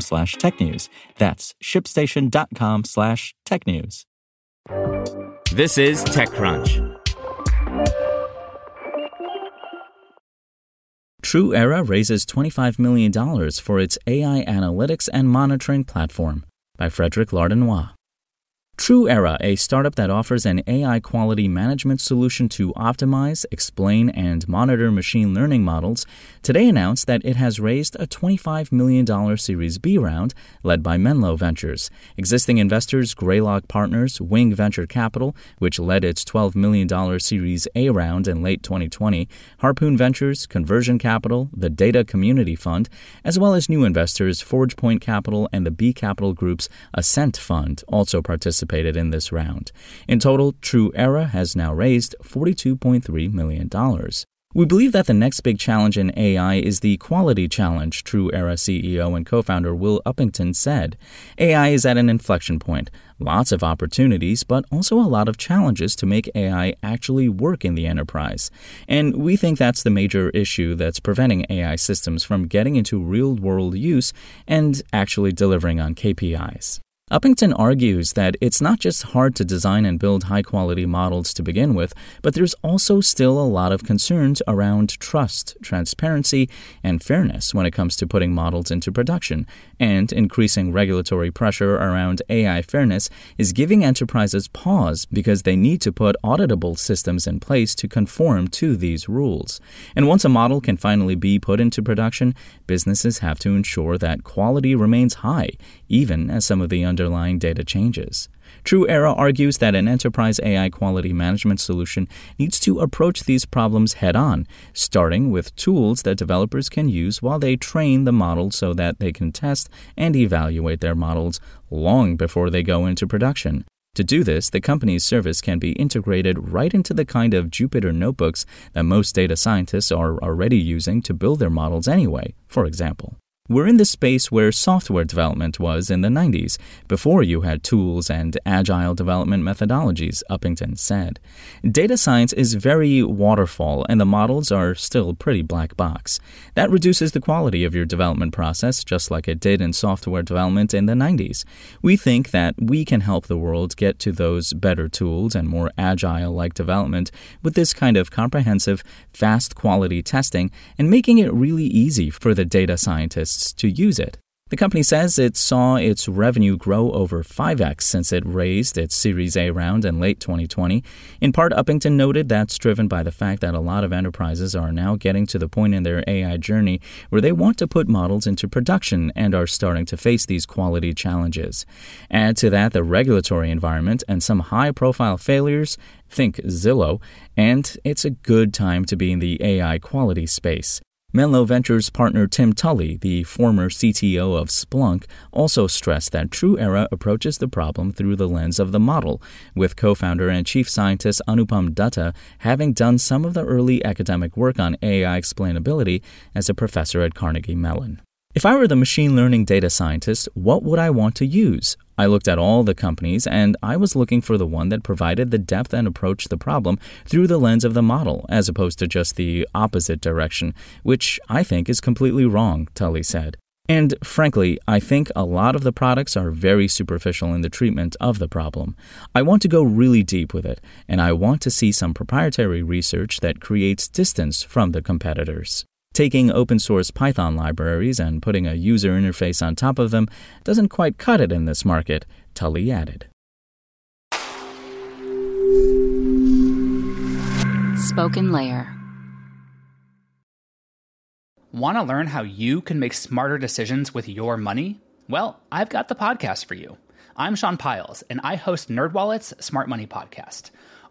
slash technews. That's shipstation.com slash technews. This is TechCrunch. TruEra raises $25 million for its AI analytics and monitoring platform by Frederic Lardinois. TruEra, a startup that offers an AI quality management solution to optimize, explain, and monitor machine learning models, today announced that it has raised a $25 million Series B round led by Menlo Ventures. Existing investors Greylock Partners, Wing Venture Capital, which led its $12 million Series A round in late 2020, Harpoon Ventures, Conversion Capital, the Data Community Fund, as well as new investors ForgePoint Capital and the B Capital Group's Ascent Fund also participated participated in this round. In total, TruEra has now raised $42.3 million. We believe that the next big challenge in AI is the quality challenge, TruEra CEO and co founder Will Uppington said. AI is at an inflection point. Lots of opportunities, but also a lot of challenges to make AI actually work in the enterprise. And we think that's the major issue that's preventing AI systems from getting into real world use and actually delivering on KPIs. Uppington argues that it's not just hard to design and build high quality models to begin with, but there's also still a lot of concerns around trust, transparency, and fairness when it comes to putting models into production. And increasing regulatory pressure around AI fairness is giving enterprises pause because they need to put auditable systems in place to conform to these rules. And once a model can finally be put into production, businesses have to ensure that quality remains high, even as some of the underlying data changes. TruEra argues that an enterprise AI quality management solution needs to approach these problems head on, starting with tools that developers can use while they train the model so that they can test and evaluate their models long before they go into production. To do this, the company's service can be integrated right into the kind of Jupyter notebooks that most data scientists are already using to build their models anyway, for example. We're in the space where software development was in the 90s, before you had tools and agile development methodologies, Uppington said. Data science is very waterfall, and the models are still pretty black box. That reduces the quality of your development process, just like it did in software development in the 90s. We think that we can help the world get to those better tools and more agile like development with this kind of comprehensive, fast quality testing and making it really easy for the data scientists to use it. The company says it saw its revenue grow over 5x since it raised its Series A round in late 2020. In part, Uppington noted that's driven by the fact that a lot of enterprises are now getting to the point in their AI journey where they want to put models into production and are starting to face these quality challenges. Add to that the regulatory environment and some high profile failures, think Zillow, and it's a good time to be in the AI quality space. Menlo Ventures partner Tim Tully, the former CTO of Splunk, also stressed that TruEra approaches the problem through the lens of the model, with co founder and chief scientist Anupam Datta having done some of the early academic work on AI explainability as a professor at Carnegie Mellon. If I were the machine learning data scientist, what would I want to use? I looked at all the companies and I was looking for the one that provided the depth and approached the problem through the lens of the model, as opposed to just the opposite direction, which I think is completely wrong, Tully said. And frankly, I think a lot of the products are very superficial in the treatment of the problem. I want to go really deep with it, and I want to see some proprietary research that creates distance from the competitors. Taking open source Python libraries and putting a user interface on top of them doesn't quite cut it in this market, Tully added. Spoken Layer. Want to learn how you can make smarter decisions with your money? Well, I've got the podcast for you. I'm Sean Pyles, and I host NerdWallet's Smart Money Podcast.